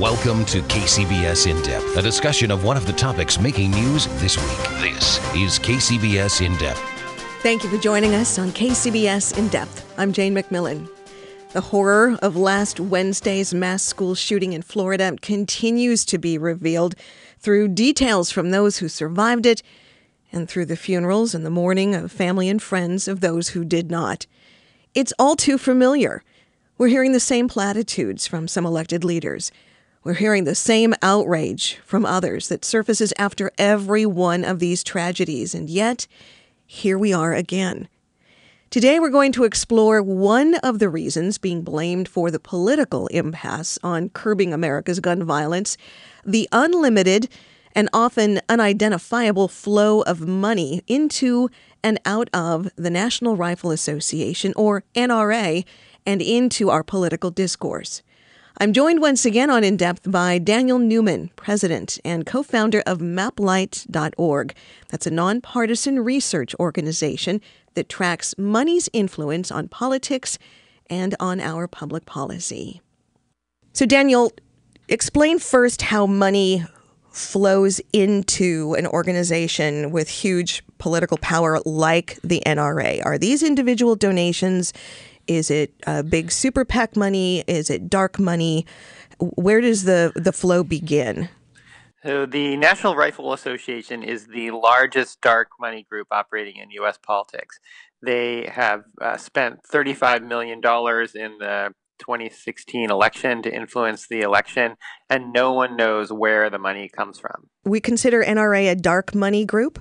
Welcome to KCBS In Depth, a discussion of one of the topics making news this week. This is KCBS In Depth. Thank you for joining us on KCBS In Depth. I'm Jane McMillan. The horror of last Wednesday's mass school shooting in Florida continues to be revealed through details from those who survived it and through the funerals and the mourning of family and friends of those who did not. It's all too familiar. We're hearing the same platitudes from some elected leaders. We're hearing the same outrage from others that surfaces after every one of these tragedies, and yet, here we are again. Today, we're going to explore one of the reasons being blamed for the political impasse on curbing America's gun violence the unlimited and often unidentifiable flow of money into and out of the National Rifle Association, or NRA, and into our political discourse. I'm joined once again on In Depth by Daniel Newman, president and co founder of MapLight.org. That's a nonpartisan research organization that tracks money's influence on politics and on our public policy. So, Daniel, explain first how money flows into an organization with huge political power like the NRA. Are these individual donations? Is it uh, big super PAC money? Is it dark money? Where does the, the flow begin? So, the National Rifle Association is the largest dark money group operating in U.S. politics. They have uh, spent $35 million in the 2016 election to influence the election, and no one knows where the money comes from. We consider NRA a dark money group?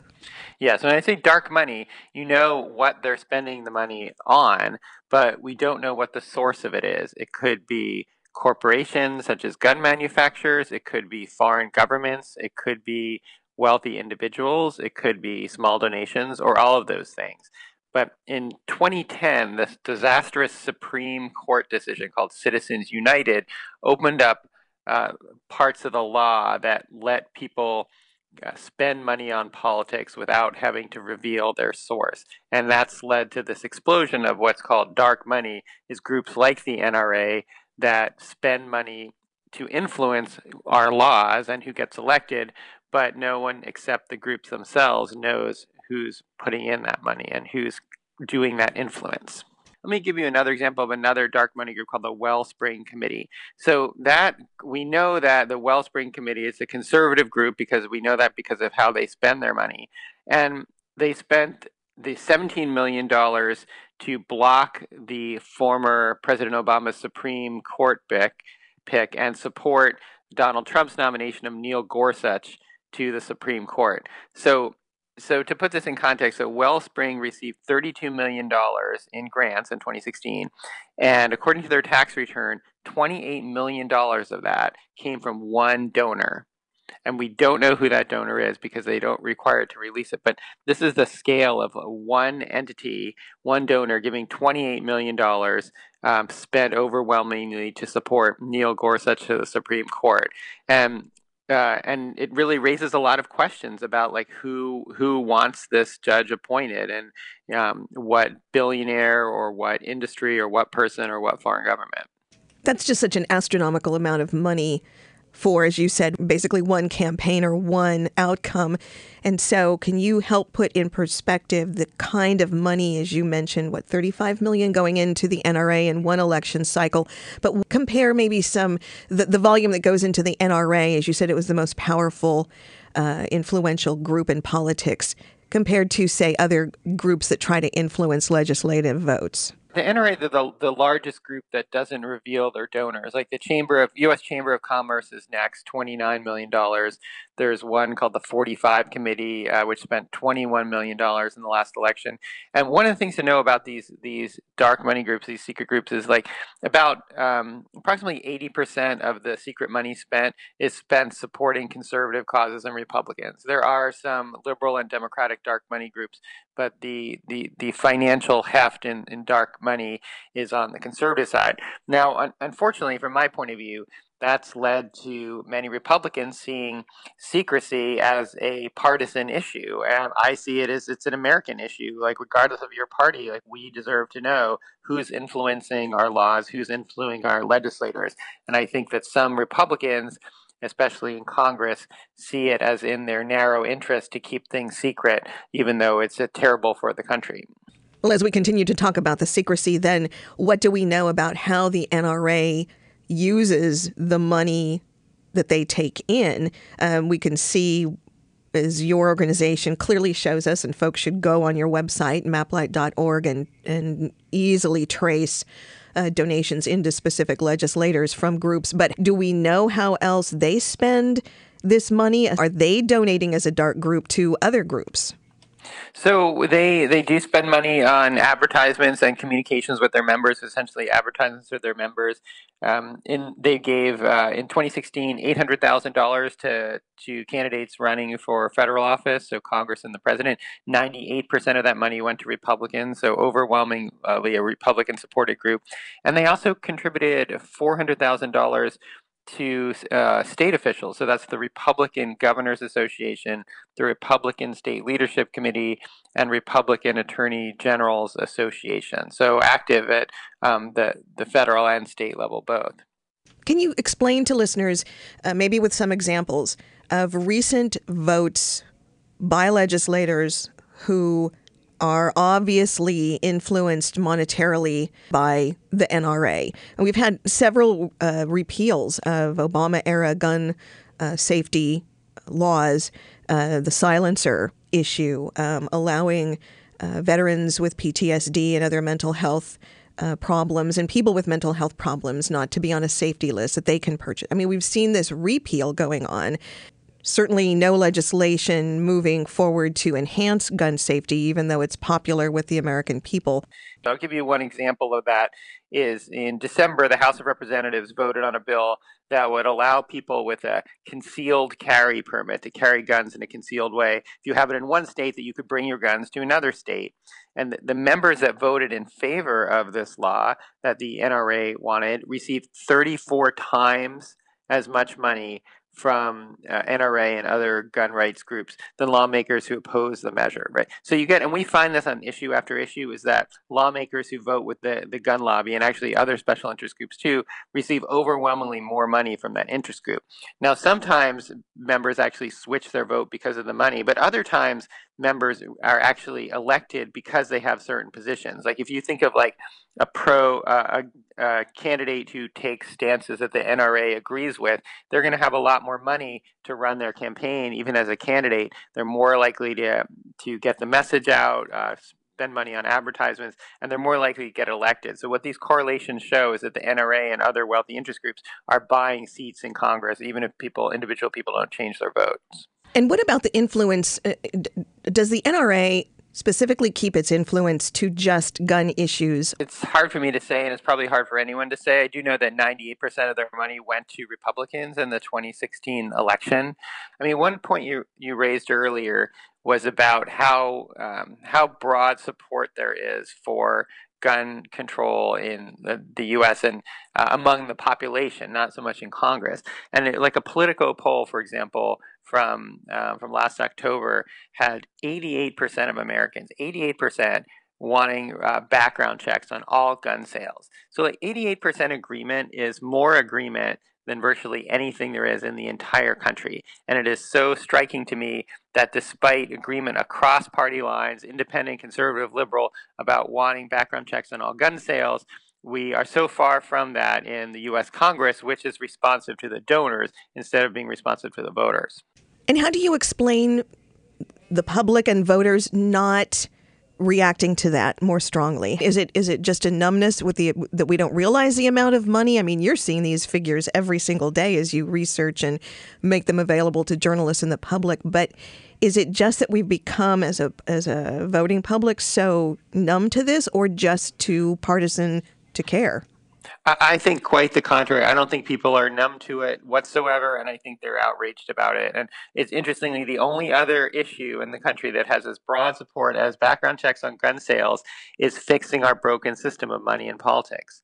Yes, when I say dark money, you know what they're spending the money on, but we don't know what the source of it is. It could be corporations such as gun manufacturers, it could be foreign governments, it could be wealthy individuals, it could be small donations, or all of those things. But in 2010, this disastrous Supreme Court decision called Citizens United opened up uh, parts of the law that let people uh, spend money on politics without having to reveal their source. And that's led to this explosion of what's called dark money is groups like the NRA that spend money to influence our laws and who gets elected, but no one except the groups themselves knows who's putting in that money and who's doing that influence. Let me give you another example of another dark money group called the Wellspring Committee. So that we know that the Wellspring Committee is a conservative group because we know that because of how they spend their money. And they spent the $17 million to block the former President Obama's Supreme Court pick, pick and support Donald Trump's nomination of Neil Gorsuch to the Supreme Court. So so to put this in context, so Wellspring received $32 million in grants in 2016, and according to their tax return, $28 million of that came from one donor. And we don't know who that donor is because they don't require it to release it. But this is the scale of one entity, one donor giving $28 million um, spent overwhelmingly to support Neil Gorsuch to the Supreme Court. And uh, and it really raises a lot of questions about like who who wants this judge appointed and um, what billionaire or what industry or what person or what foreign government. That's just such an astronomical amount of money for, as you said, basically one campaign or one outcome. And so, can you help put in perspective the kind of money, as you mentioned, what 35 million going into the NRA in one election cycle, but compare maybe some the, the volume that goes into the NRA, as you said, it was the most powerful, uh, influential group in politics compared to, say, other groups that try to influence legislative votes. The NRA, the, the, the largest group that doesn't reveal their donors. Like the Chamber of U.S. Chamber of Commerce is next, twenty nine million dollars. There's one called the Forty Five Committee, uh, which spent twenty one million dollars in the last election. And one of the things to know about these these dark money groups, these secret groups, is like about um, approximately eighty percent of the secret money spent is spent supporting conservative causes and Republicans. There are some liberal and Democratic dark money groups, but the the the financial heft in, in dark money is on the conservative side. Now, un- unfortunately, from my point of view, that's led to many Republicans seeing secrecy as a partisan issue. And I see it as it's an American issue. Like, regardless of your party, like, we deserve to know who's influencing our laws, who's influencing our legislators. And I think that some Republicans especially in Congress, see it as in their narrow interest to keep things secret, even though it's terrible for the country. Well, as we continue to talk about the secrecy, then what do we know about how the NRA uses the money that they take in? Um, we can see as your organization clearly shows us, and folks should go on your website, maplight.org, and, and easily trace uh, donations into specific legislators from groups. But do we know how else they spend this money? Are they donating as a dark group to other groups? So they they do spend money on advertisements and communications with their members, essentially advertisements with their members. Um, in they gave uh, in 2016 eight hundred thousand dollars to to candidates running for federal office, so Congress and the president. Ninety eight percent of that money went to Republicans, so overwhelmingly a Republican supported group. And they also contributed four hundred thousand dollars to uh, state officials. So that's the Republican Governors Association, the Republican State Leadership Committee, and Republican Attorney Generals Association. So active at um, the, the federal and state level both. Can you explain to listeners, uh, maybe with some examples, of recent votes by legislators who are obviously influenced monetarily by the NRA. And we've had several uh, repeals of Obama era gun uh, safety laws, uh, the silencer issue, um, allowing uh, veterans with PTSD and other mental health. Uh, problems and people with mental health problems not to be on a safety list that they can purchase. I mean, we've seen this repeal going on certainly no legislation moving forward to enhance gun safety, even though it's popular with the American people. I'll give you one example of that is in December, the House of Representatives voted on a bill that would allow people with a concealed carry permit to carry guns in a concealed way. If you have it in one state, that you could bring your guns to another state. And the, members that voted in favor of this law that the NRA wanted received 34 times as much money from uh, NRA and other gun rights groups than lawmakers who oppose the measure, right? So you get, and we find this on issue after issue, is that lawmakers who vote with the, the gun lobby and actually other special interest groups too receive overwhelmingly more money from that interest group. Now, sometimes members actually switch their vote because of the money, but other times members are actually elected because they have certain positions. Like if you think of like a pro uh, a, a, candidate who takes stances that the NRA agrees with, they're going to have a lot more money to run their campaign. Even as a candidate, they're more likely to to get the message out. Uh, spend money on advertisements and they're more likely to get elected. So what these correlations show is that the NRA and other wealthy interest groups are buying seats in Congress even if people individual people don't change their votes. And what about the influence? Uh, does the NRA specifically keep its influence to just gun issues? It's hard for me to say, and it's probably hard for anyone to say. I do know that 98% of their money went to Republicans in the 2016 election. I mean, one point you, you raised earlier was about how um, how broad support there is for gun control in the, the U.S. and uh, among the population, not so much in Congress. And it, like a Politico poll, for example, from uh, from last October, had 88% of Americans, 88% wanting uh, background checks on all gun sales. So, like 88% agreement is more agreement than virtually anything there is in the entire country. And it is so striking to me that despite agreement across party lines, independent, conservative, liberal, about wanting background checks on all gun sales, we are so far from that in the US Congress, which is responsive to the donors instead of being responsive to the voters. And how do you explain the public and voters not reacting to that more strongly? Is it is it just a numbness with the that we don't realize the amount of money? I mean, you're seeing these figures every single day as you research and make them available to journalists and the public, but is it just that we've become as a as a voting public so numb to this or just too partisan to care? I think quite the contrary. I don't think people are numb to it whatsoever, and I think they're outraged about it. And it's interestingly the only other issue in the country that has as broad support as background checks on gun sales is fixing our broken system of money in politics.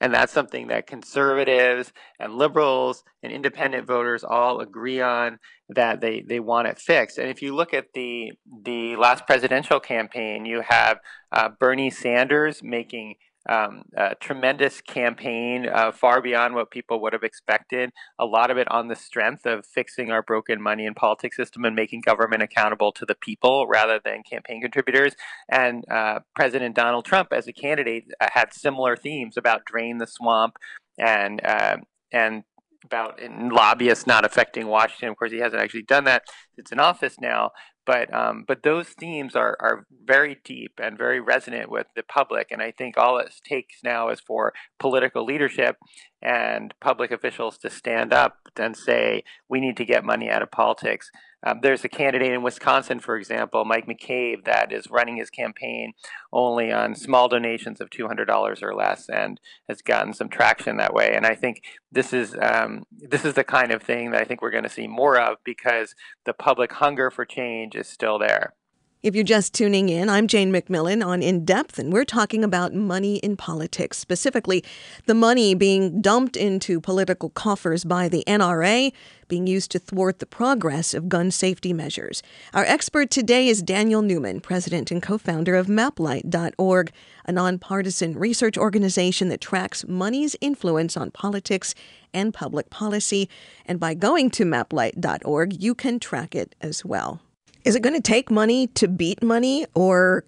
And that's something that conservatives and liberals and independent voters all agree on that they, they want it fixed. And if you look at the the last presidential campaign, you have uh, Bernie Sanders making um, a tremendous campaign, uh, far beyond what people would have expected. A lot of it on the strength of fixing our broken money and politics system and making government accountable to the people rather than campaign contributors. And uh, President Donald Trump, as a candidate, uh, had similar themes about drain the swamp and uh, and about lobbyists not affecting Washington. Of course, he hasn't actually done that. It's in office now, but um, but those themes are are very deep and very resonant with the public. And I think all it takes now is for political leadership and public officials to stand up and say we need to get money out of politics. Um, there's a candidate in Wisconsin, for example, Mike McCabe, that is running his campaign only on small donations of $200 or less, and has gotten some traction that way. And I think this is um, this is the kind of thing that I think we're going to see more of because the public hunger for change is still there. If you're just tuning in, I'm Jane McMillan on In Depth, and we're talking about money in politics, specifically the money being dumped into political coffers by the NRA, being used to thwart the progress of gun safety measures. Our expert today is Daniel Newman, president and co founder of Maplight.org, a nonpartisan research organization that tracks money's influence on politics and public policy. And by going to Maplight.org, you can track it as well. Is it going to take money to beat money, or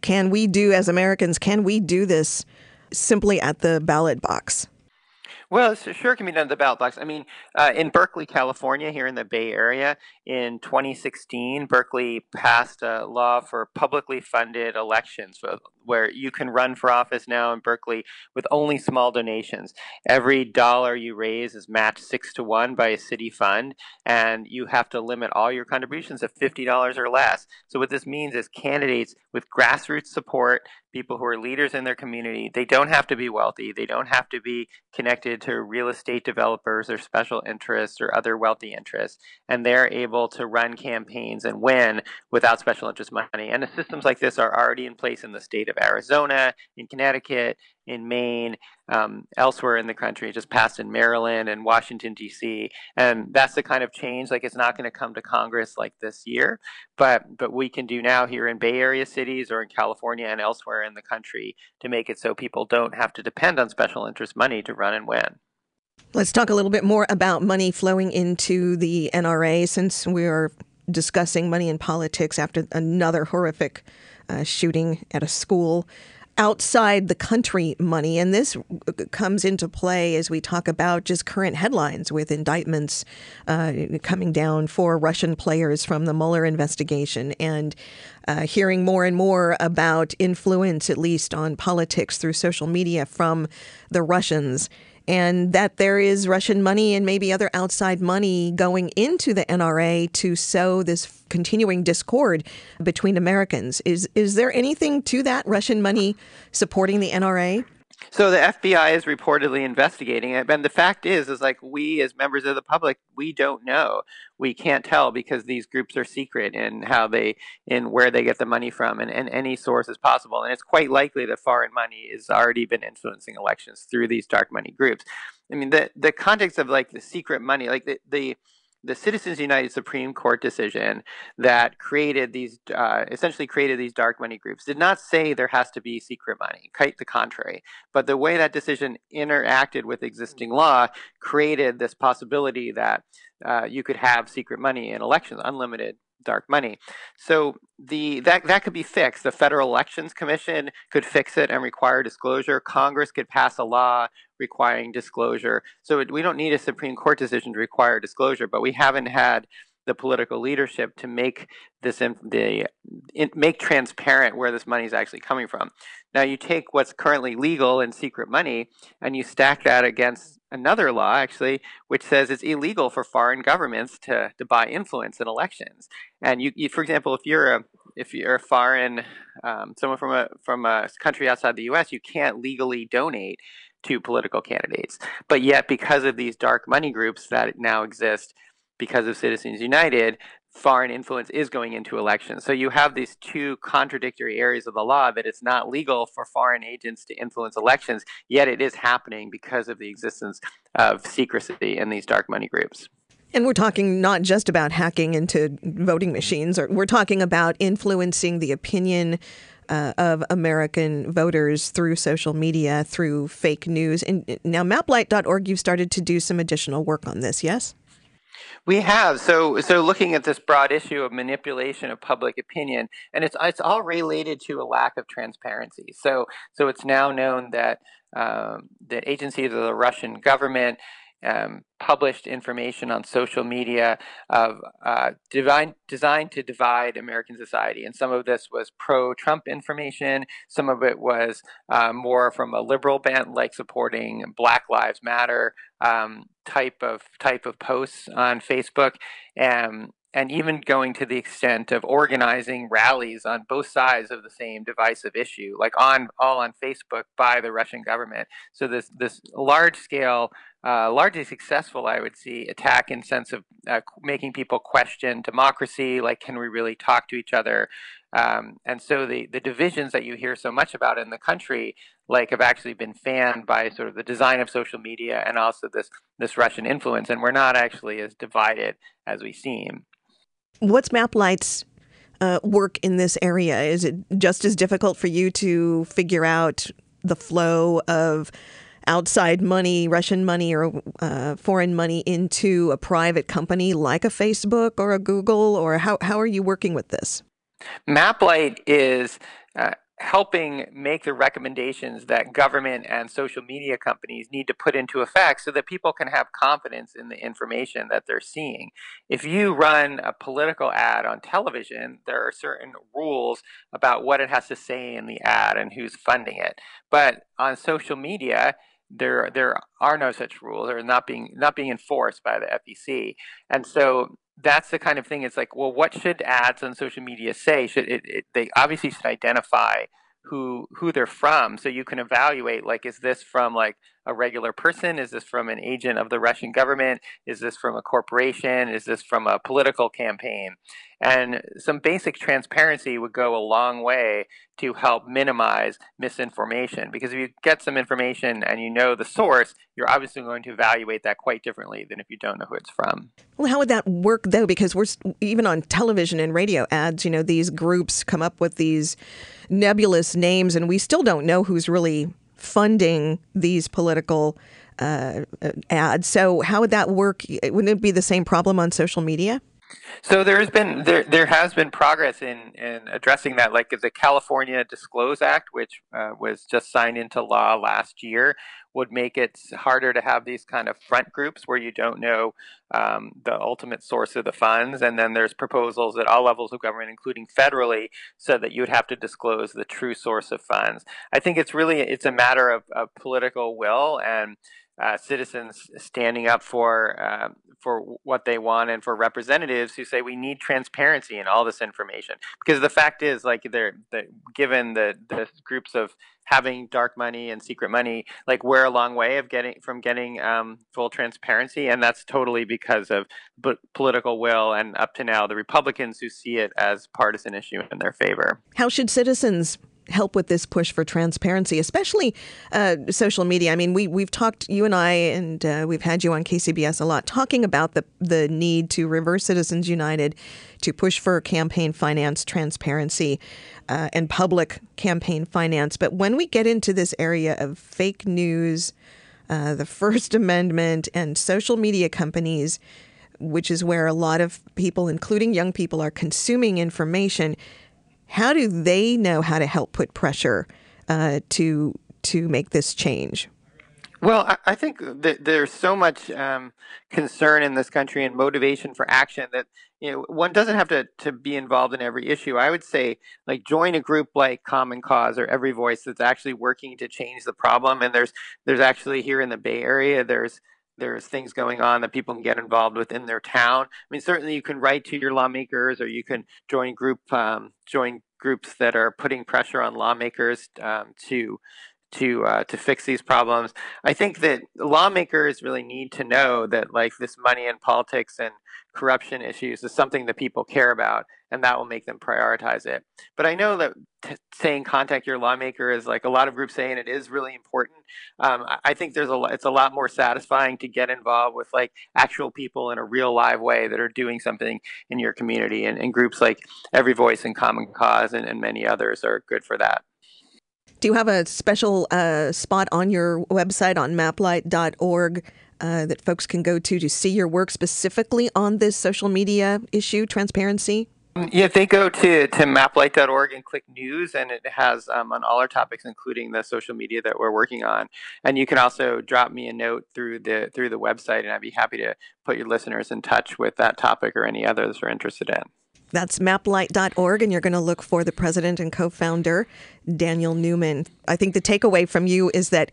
can we do, as Americans, can we do this simply at the ballot box? Well, it sure can be done at the ballot box. I mean, uh, in Berkeley, California, here in the Bay Area, in 2016, Berkeley passed a law for publicly funded elections where you can run for office now in Berkeley with only small donations. Every dollar you raise is matched six to one by a city fund, and you have to limit all your contributions to $50 or less. So, what this means is candidates with grassroots support people who are leaders in their community. They don't have to be wealthy. They don't have to be connected to real estate developers or special interests or other wealthy interests. And they're able to run campaigns and win without special interest money. And the systems like this are already in place in the state of Arizona, in Connecticut, in Maine, um, elsewhere in the country, just passed in Maryland and Washington, D.C. And that's the kind of change, like it's not going to come to Congress like this year, but, but we can do now here in Bay Area cities or in California and elsewhere in the country to make it so people don't have to depend on special interest money to run and win. Let's talk a little bit more about money flowing into the NRA since we are discussing money in politics after another horrific uh, shooting at a school outside the country money. And this comes into play as we talk about just current headlines with indictments uh, coming down for Russian players from the Mueller investigation and uh, hearing more and more about influence, at least on politics through social media from the Russians and that there is Russian money and maybe other outside money going into the NRA to sow this continuing discord between Americans. Is is there anything to that Russian money supporting the NRA? So the FBI is reportedly investigating it, and the fact is, is like we as members of the public, we don't know. We can't tell because these groups are secret in how they, in where they get the money from, and, and any source is possible. And it's quite likely that foreign money has already been influencing elections through these dark money groups. I mean, the the context of like the secret money, like the the the Citizens United Supreme Court decision that created these, uh, essentially created these dark money groups, did not say there has to be secret money, quite the contrary. But the way that decision interacted with existing law created this possibility that uh, you could have secret money in elections, unlimited dark money. So the that that could be fixed. The Federal Elections Commission could fix it and require disclosure. Congress could pass a law requiring disclosure. So it, we don't need a Supreme Court decision to require disclosure, but we haven't had the political leadership to make this the make transparent where this money is actually coming from. Now you take what's currently legal and secret money and you stack that against another law actually which says it's illegal for foreign governments to, to buy influence in elections. And you, you for example, if you're a if you're a foreign um, someone from a from a country outside the U.S., you can't legally donate to political candidates. But yet, because of these dark money groups that now exist, because of Citizens United, foreign influence is going into elections. So you have these two contradictory areas of the law that it's not legal for foreign agents to influence elections, yet it is happening because of the existence of secrecy in these dark money groups. And we're talking not just about hacking into voting machines, or we're talking about influencing the opinion uh, of American voters through social media, through fake news. And now, maplight.org, you've started to do some additional work on this, yes? We have so so looking at this broad issue of manipulation of public opinion, and it's it's all related to a lack of transparency. So so it's now known that um, that agencies of the Russian government um, published information on social media of uh, divine, designed to divide American society. And some of this was pro-Trump information. Some of it was uh, more from a liberal bent, like supporting Black Lives Matter um, type of type of posts on Facebook. And and even going to the extent of organizing rallies on both sides of the same divisive issue, like on all on Facebook by the Russian government. So this this large scale, uh, largely successful, I would see, attack in sense of uh, making people question democracy, like can we really talk to each other? Um, and so the the divisions that you hear so much about in the country, like have actually been fanned by sort of the design of social media and also this this Russian influence, and we're not actually as divided as we seem. What's MapLight's uh, work in this area? Is it just as difficult for you to figure out the flow of outside money, Russian money, or uh, foreign money into a private company like a Facebook or a Google? Or how, how are you working with this? MapLight is uh, helping make the recommendations that government and social media companies need to put into effect so that people can have confidence in the information that they're seeing. If you run a political ad on television, there are certain rules about what it has to say in the ad and who's funding it. But on social media, there there are no such rules or not being not being enforced by the FEC. And so that's the kind of thing. It's like, well, what should ads on social media say? Should it, it, they obviously should identify who who they're from, so you can evaluate. Like, is this from like a regular person? Is this from an agent of the Russian government? Is this from a corporation? Is this from a political campaign? And some basic transparency would go a long way to help minimize misinformation. Because if you get some information and you know the source, you're obviously going to evaluate that quite differently than if you don't know who it's from. Well, how would that work though? Because we're even on television and radio ads, you know, these groups come up with these nebulous names, and we still don't know who's really funding these political uh, ads. So, how would that work? Wouldn't it be the same problem on social media? So there has been there there has been progress in in addressing that, like the California Disclose Act, which uh, was just signed into law last year, would make it harder to have these kind of front groups where you don't know um, the ultimate source of the funds. And then there's proposals at all levels of government, including federally, so that you would have to disclose the true source of funds. I think it's really it's a matter of, of political will and uh, citizens standing up for uh, for what they want and for representatives who say we need transparency in all this information. Because the fact is like they're, given the, the groups of having dark money and secret money like we're a long way of getting from getting um, full transparency. And that's totally because of b- political will and up to now the republicans who see it as partisan issue in their favor. How should citizens help with this push for transparency, especially uh, social media. I mean, we we've talked, you and I, and uh, we've had you on KCBS a lot, talking about the the need to reverse Citizens United, to push for campaign finance transparency, uh, and public campaign finance. But when we get into this area of fake news, uh, the First Amendment, and social media companies. Which is where a lot of people, including young people, are consuming information how do they know how to help put pressure uh, to to make this change? Well, I think that there's so much um, concern in this country and motivation for action that you know one doesn't have to to be involved in every issue. I would say like join a group like Common Cause or Every Voice that's actually working to change the problem. And there's there's actually here in the Bay Area there's there's things going on that people can get involved with in their town. I mean, certainly you can write to your lawmakers, or you can join group um, join groups that are putting pressure on lawmakers um, to to uh, to fix these problems. I think that lawmakers really need to know that like this money and politics and corruption issues is something that people care about, and that will make them prioritize it. But I know that t- saying contact your lawmaker is like a lot of groups saying it is really important. Um, I think there's a lot, it's a lot more satisfying to get involved with like actual people in a real live way that are doing something in your community, and, and groups like Every Voice and Common Cause and, and many others are good for that. Do you have a special uh, spot on your website on maplight.org uh, that folks can go to to see your work specifically on this social media issue, transparency? Yeah, they go to, to maplight.org and click news, and it has um, on all our topics, including the social media that we're working on. And you can also drop me a note through the through the website, and I'd be happy to put your listeners in touch with that topic or any others they're interested in. That's maplight.org, and you're going to look for the president and co founder, Daniel Newman. I think the takeaway from you is that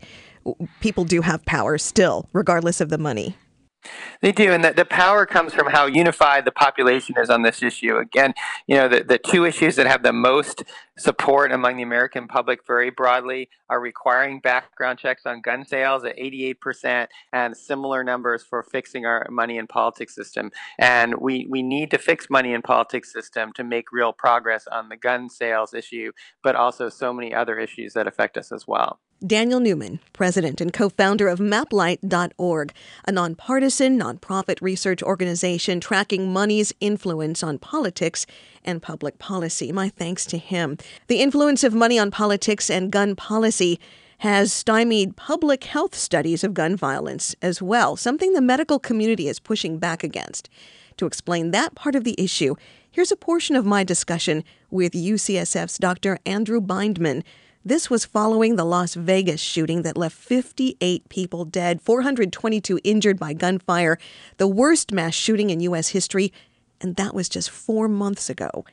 people do have power still, regardless of the money. They do, and the, the power comes from how unified the population is on this issue. Again, you know, the, the two issues that have the most support among the American public very broadly are requiring background checks on gun sales at 88% and similar numbers for fixing our money and politics system. And we, we need to fix money and politics system to make real progress on the gun sales issue, but also so many other issues that affect us as well. Daniel Newman, president and co founder of MapLight.org, a nonpartisan, nonprofit research organization tracking money's influence on politics and public policy. My thanks to him. The influence of money on politics and gun policy has stymied public health studies of gun violence as well, something the medical community is pushing back against. To explain that part of the issue, here's a portion of my discussion with UCSF's Dr. Andrew Bindman this was following the Las Vegas shooting that left 58 people dead, 422 injured by gunfire, the worst mass shooting in U.S. history, and that was just four months ago.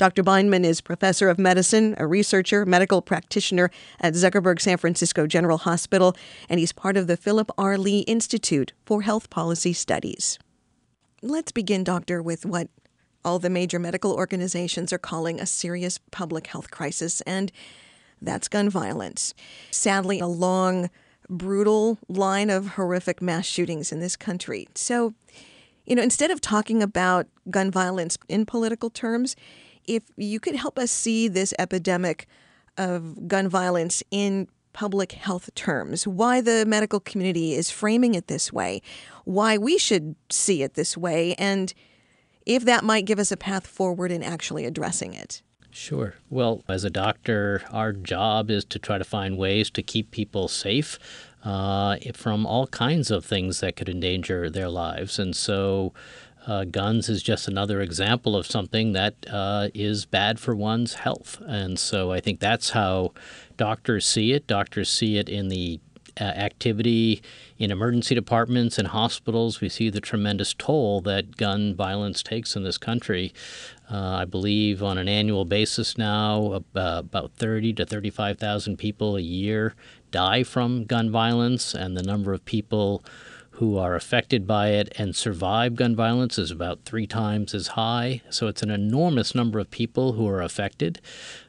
Dr. Bindman is professor of medicine, a researcher, medical practitioner at Zuckerberg San Francisco General Hospital, and he's part of the Philip R. Lee Institute for Health Policy Studies. Let's begin, Doctor, with what all the major medical organizations are calling a serious public health crisis. And that's gun violence. Sadly, a long, brutal line of horrific mass shootings in this country. So, you know, instead of talking about gun violence in political terms, if you could help us see this epidemic of gun violence in public health terms, why the medical community is framing it this way, why we should see it this way, and if that might give us a path forward in actually addressing it. Sure. Well, as a doctor, our job is to try to find ways to keep people safe uh, from all kinds of things that could endanger their lives. And so, uh, guns is just another example of something that uh, is bad for one's health. And so, I think that's how doctors see it. Doctors see it in the uh, activity in emergency departments and hospitals. We see the tremendous toll that gun violence takes in this country. Uh, I believe on an annual basis now, uh, about 30 to 35,000 people a year die from gun violence, and the number of people who are affected by it and survive gun violence is about three times as high. So it's an enormous number of people who are affected.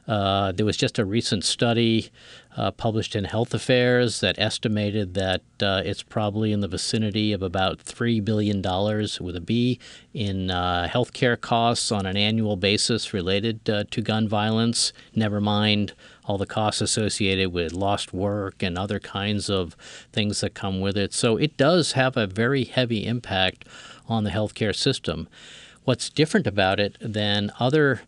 Uh, there was just a recent study uh, published in Health Affairs that estimated that uh, it's probably in the vicinity of about $3 billion with a B in uh, healthcare costs on an annual basis related uh, to gun violence, never mind all the costs associated with lost work and other kinds of things that come with it. So it does have a very heavy impact on the healthcare system. What's different about it than other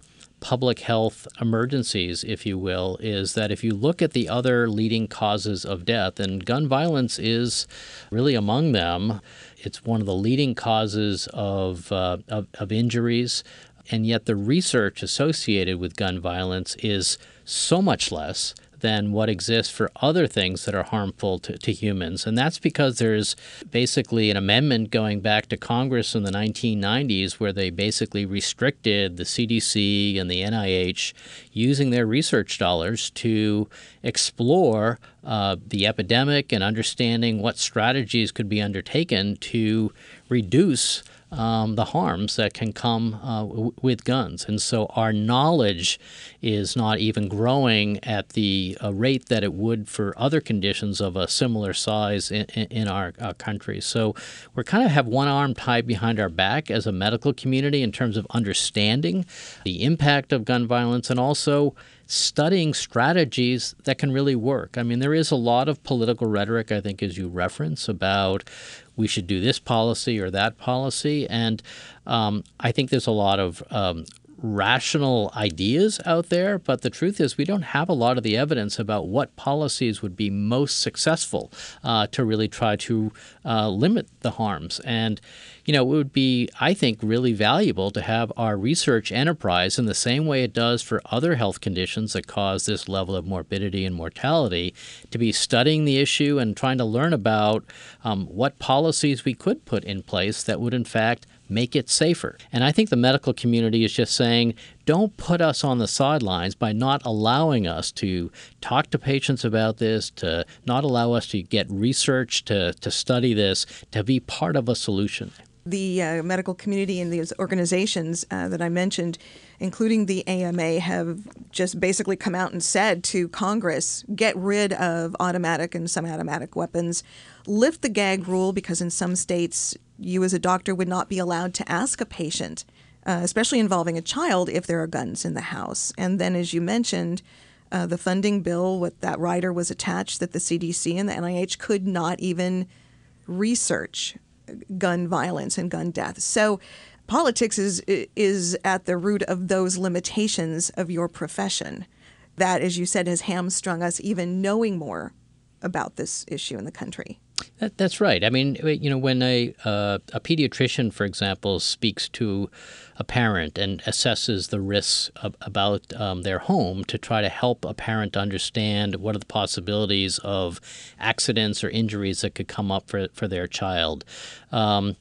public health emergencies, if you will, is that if you look at the other leading causes of death, and gun violence is really among them, it's one of the leading causes of, uh, of, of injuries. And yet, the research associated with gun violence is so much less than what exists for other things that are harmful to, to humans. And that's because there's basically an amendment going back to Congress in the 1990s where they basically restricted the CDC and the NIH using their research dollars to explore uh, the epidemic and understanding what strategies could be undertaken to reduce um, the harms that can come uh, w- with guns. And so our knowledge is not even growing at the uh, rate that it would for other conditions of a similar size in, in our uh, country. So we're kind of have one arm tied behind our back as a medical community in terms of understanding the impact of gun violence and also studying strategies that can really work. I mean, there is a lot of political rhetoric, I think, as you reference, about we should do this policy or that policy. And um, I think there's a lot of um, rational ideas out there, but the truth is we don't have a lot of the evidence about what policies would be most successful uh, to really try to uh, limit the harms. And you know, it would be, I think, really valuable to have our research enterprise in the same way it does for other health conditions that cause this level of morbidity and mortality to be studying the issue and trying to learn about um, what policies we could put in place that would, in fact, make it safer. And I think the medical community is just saying, don't put us on the sidelines by not allowing us to talk to patients about this, to not allow us to get research, to, to study this, to be part of a solution. The uh, medical community and these organizations uh, that I mentioned, including the AMA, have just basically come out and said to Congress get rid of automatic and semi automatic weapons, lift the gag rule because in some states you as a doctor would not be allowed to ask a patient, uh, especially involving a child, if there are guns in the house. And then, as you mentioned, uh, the funding bill, what that rider was attached, that the CDC and the NIH could not even research gun violence and gun death. So, politics is is at the root of those limitations of your profession. That, as you said, has hamstrung us even knowing more about this issue in the country. That, that's right. I mean, you know, when a uh, a pediatrician, for example, speaks to a parent and assesses the risks of, about um, their home to try to help a parent understand what are the possibilities of accidents or injuries that could come up for for their child. Um,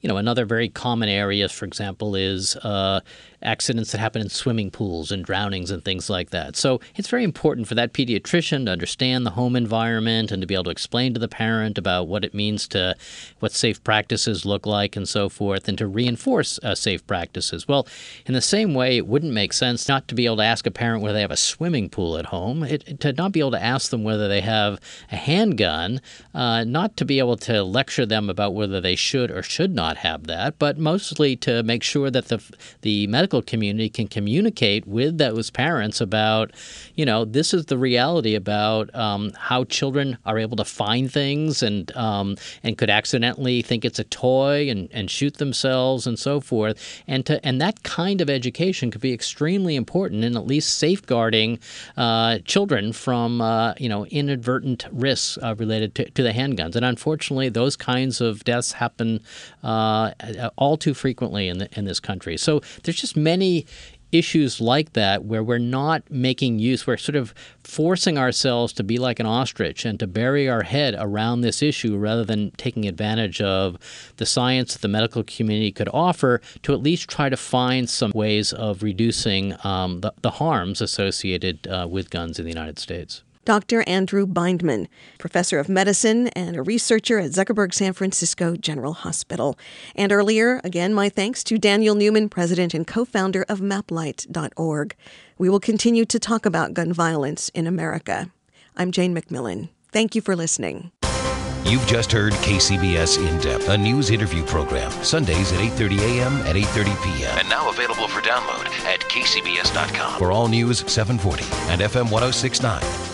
you know, another very common area, for example, is uh, accidents that happen in swimming pools and drownings and things like that. So it's very important for that pediatrician to understand the home environment and to be able to explain to the parent about what it means to what safe practices look like and so forth, and to reinforce uh, safe practices. Well, in the same way, it wouldn't make sense not to be able to ask a parent whether they have a swimming pool at home, it, to not be able to ask them whether they have a handgun, uh, not to be able to lecture them about whether they should or should not have that, but mostly to make sure that the the medical medical community can communicate with those parents about, you know, this is the reality about um, how children are able to find things and um, and could accidentally think it's a toy and, and shoot themselves and so forth. And to and that kind of education could be extremely important in at least safeguarding uh, children from uh, you know inadvertent risks uh, related to, to, the handguns. And unfortunately, those kinds of deaths happen uh, all too frequently in the, in this country. So there's just many issues like that where we're not making use, we're sort of forcing ourselves to be like an ostrich and to bury our head around this issue rather than taking advantage of the science that the medical community could offer to at least try to find some ways of reducing um, the, the, harms associated uh, with guns in the United States. Dr. Andrew Bindman, professor of medicine and a researcher at Zuckerberg San Francisco General Hospital. And earlier, again, my thanks to Daniel Newman, president and co founder of MapLight.org. We will continue to talk about gun violence in America. I'm Jane McMillan. Thank you for listening. You've just heard KCBS In Depth, a news interview program, Sundays at 8:30 a.m. and 8:30 p.m. And now available for download at kcbs.com. For all news 740 and FM 1069,